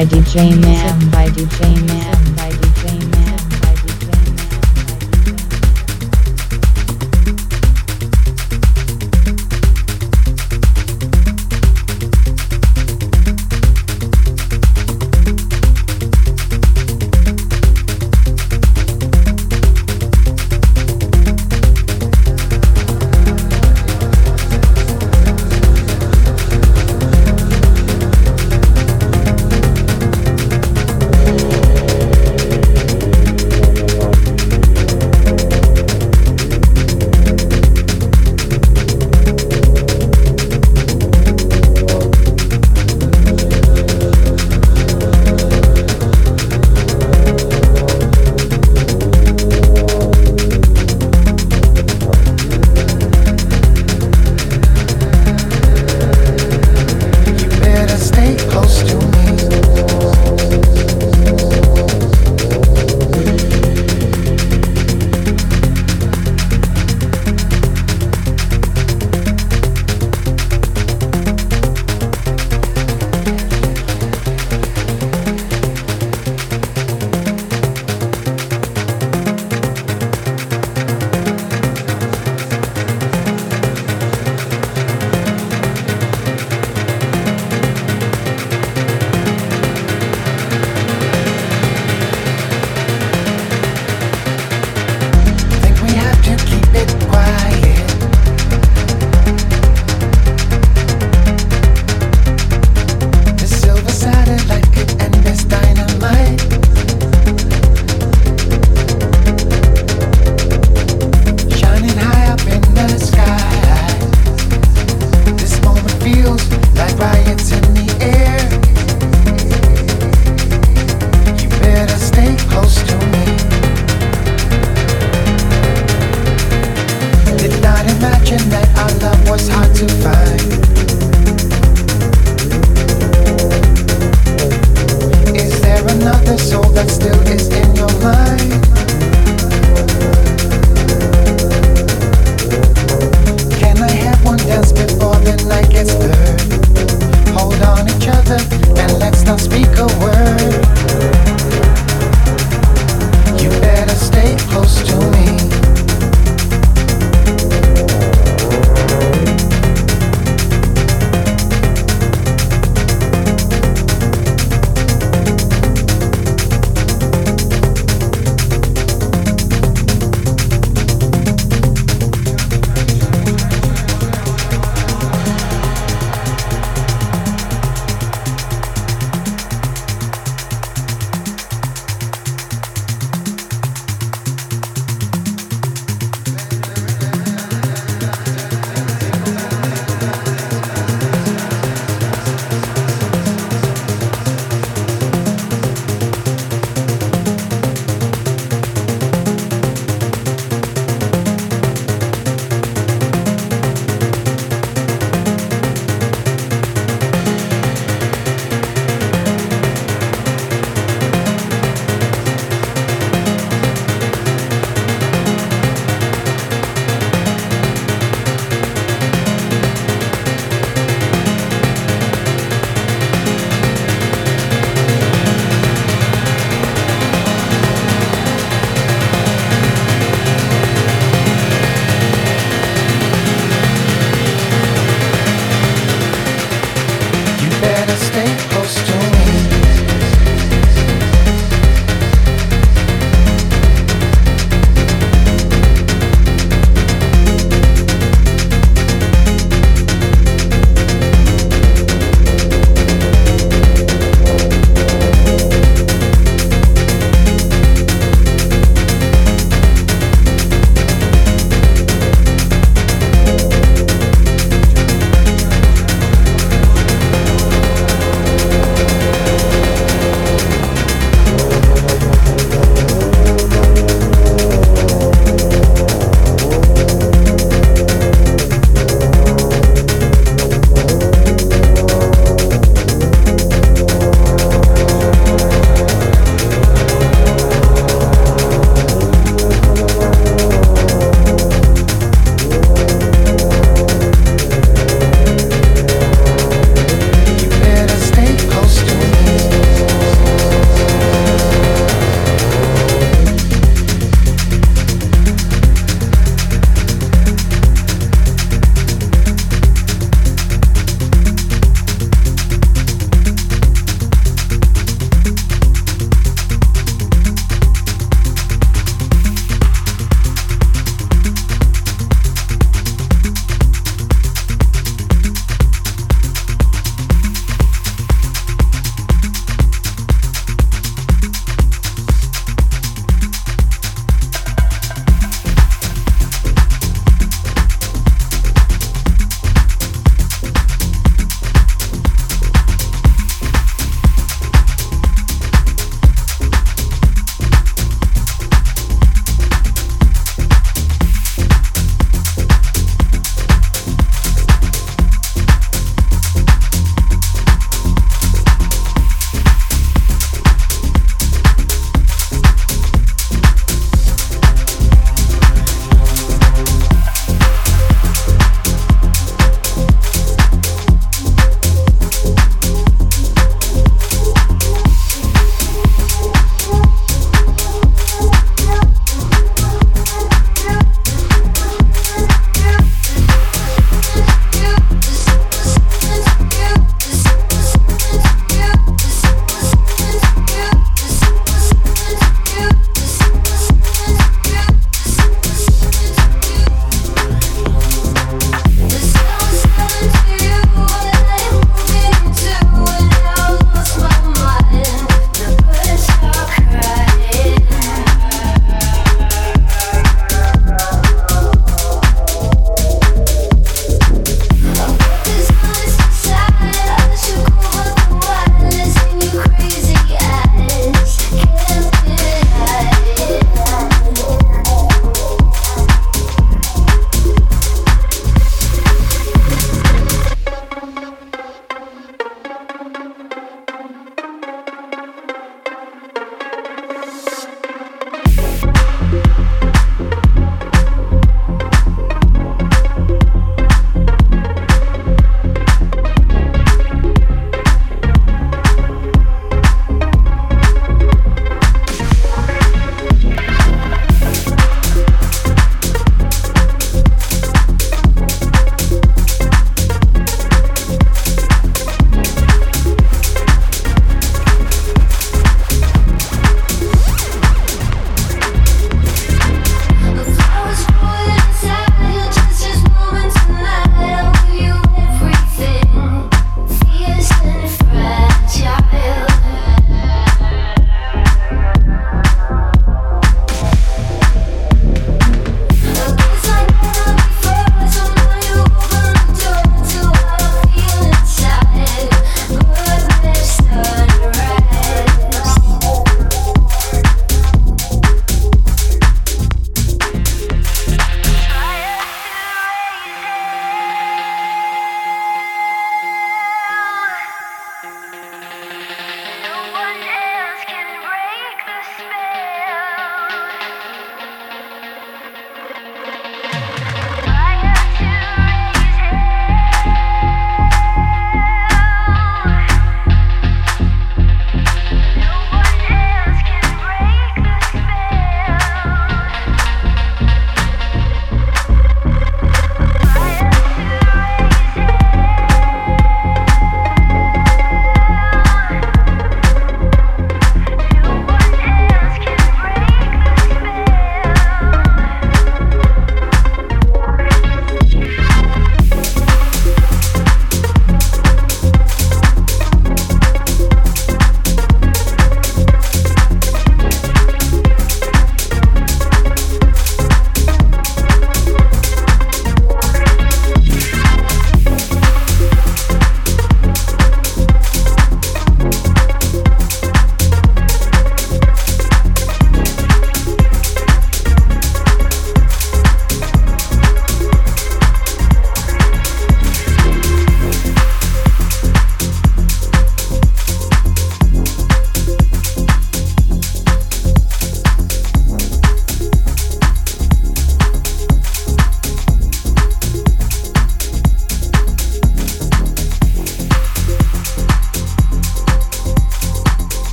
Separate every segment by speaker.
Speaker 1: by DJ MAM by DJ
Speaker 2: MAM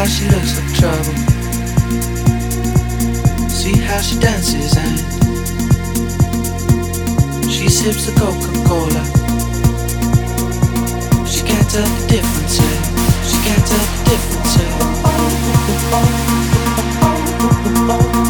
Speaker 2: how she looks like trouble. See how she dances and she sips the Coca Cola. She can't tell the difference. Yeah. She can't tell the difference.
Speaker 3: Yeah.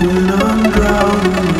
Speaker 3: when I'm
Speaker 4: drowning.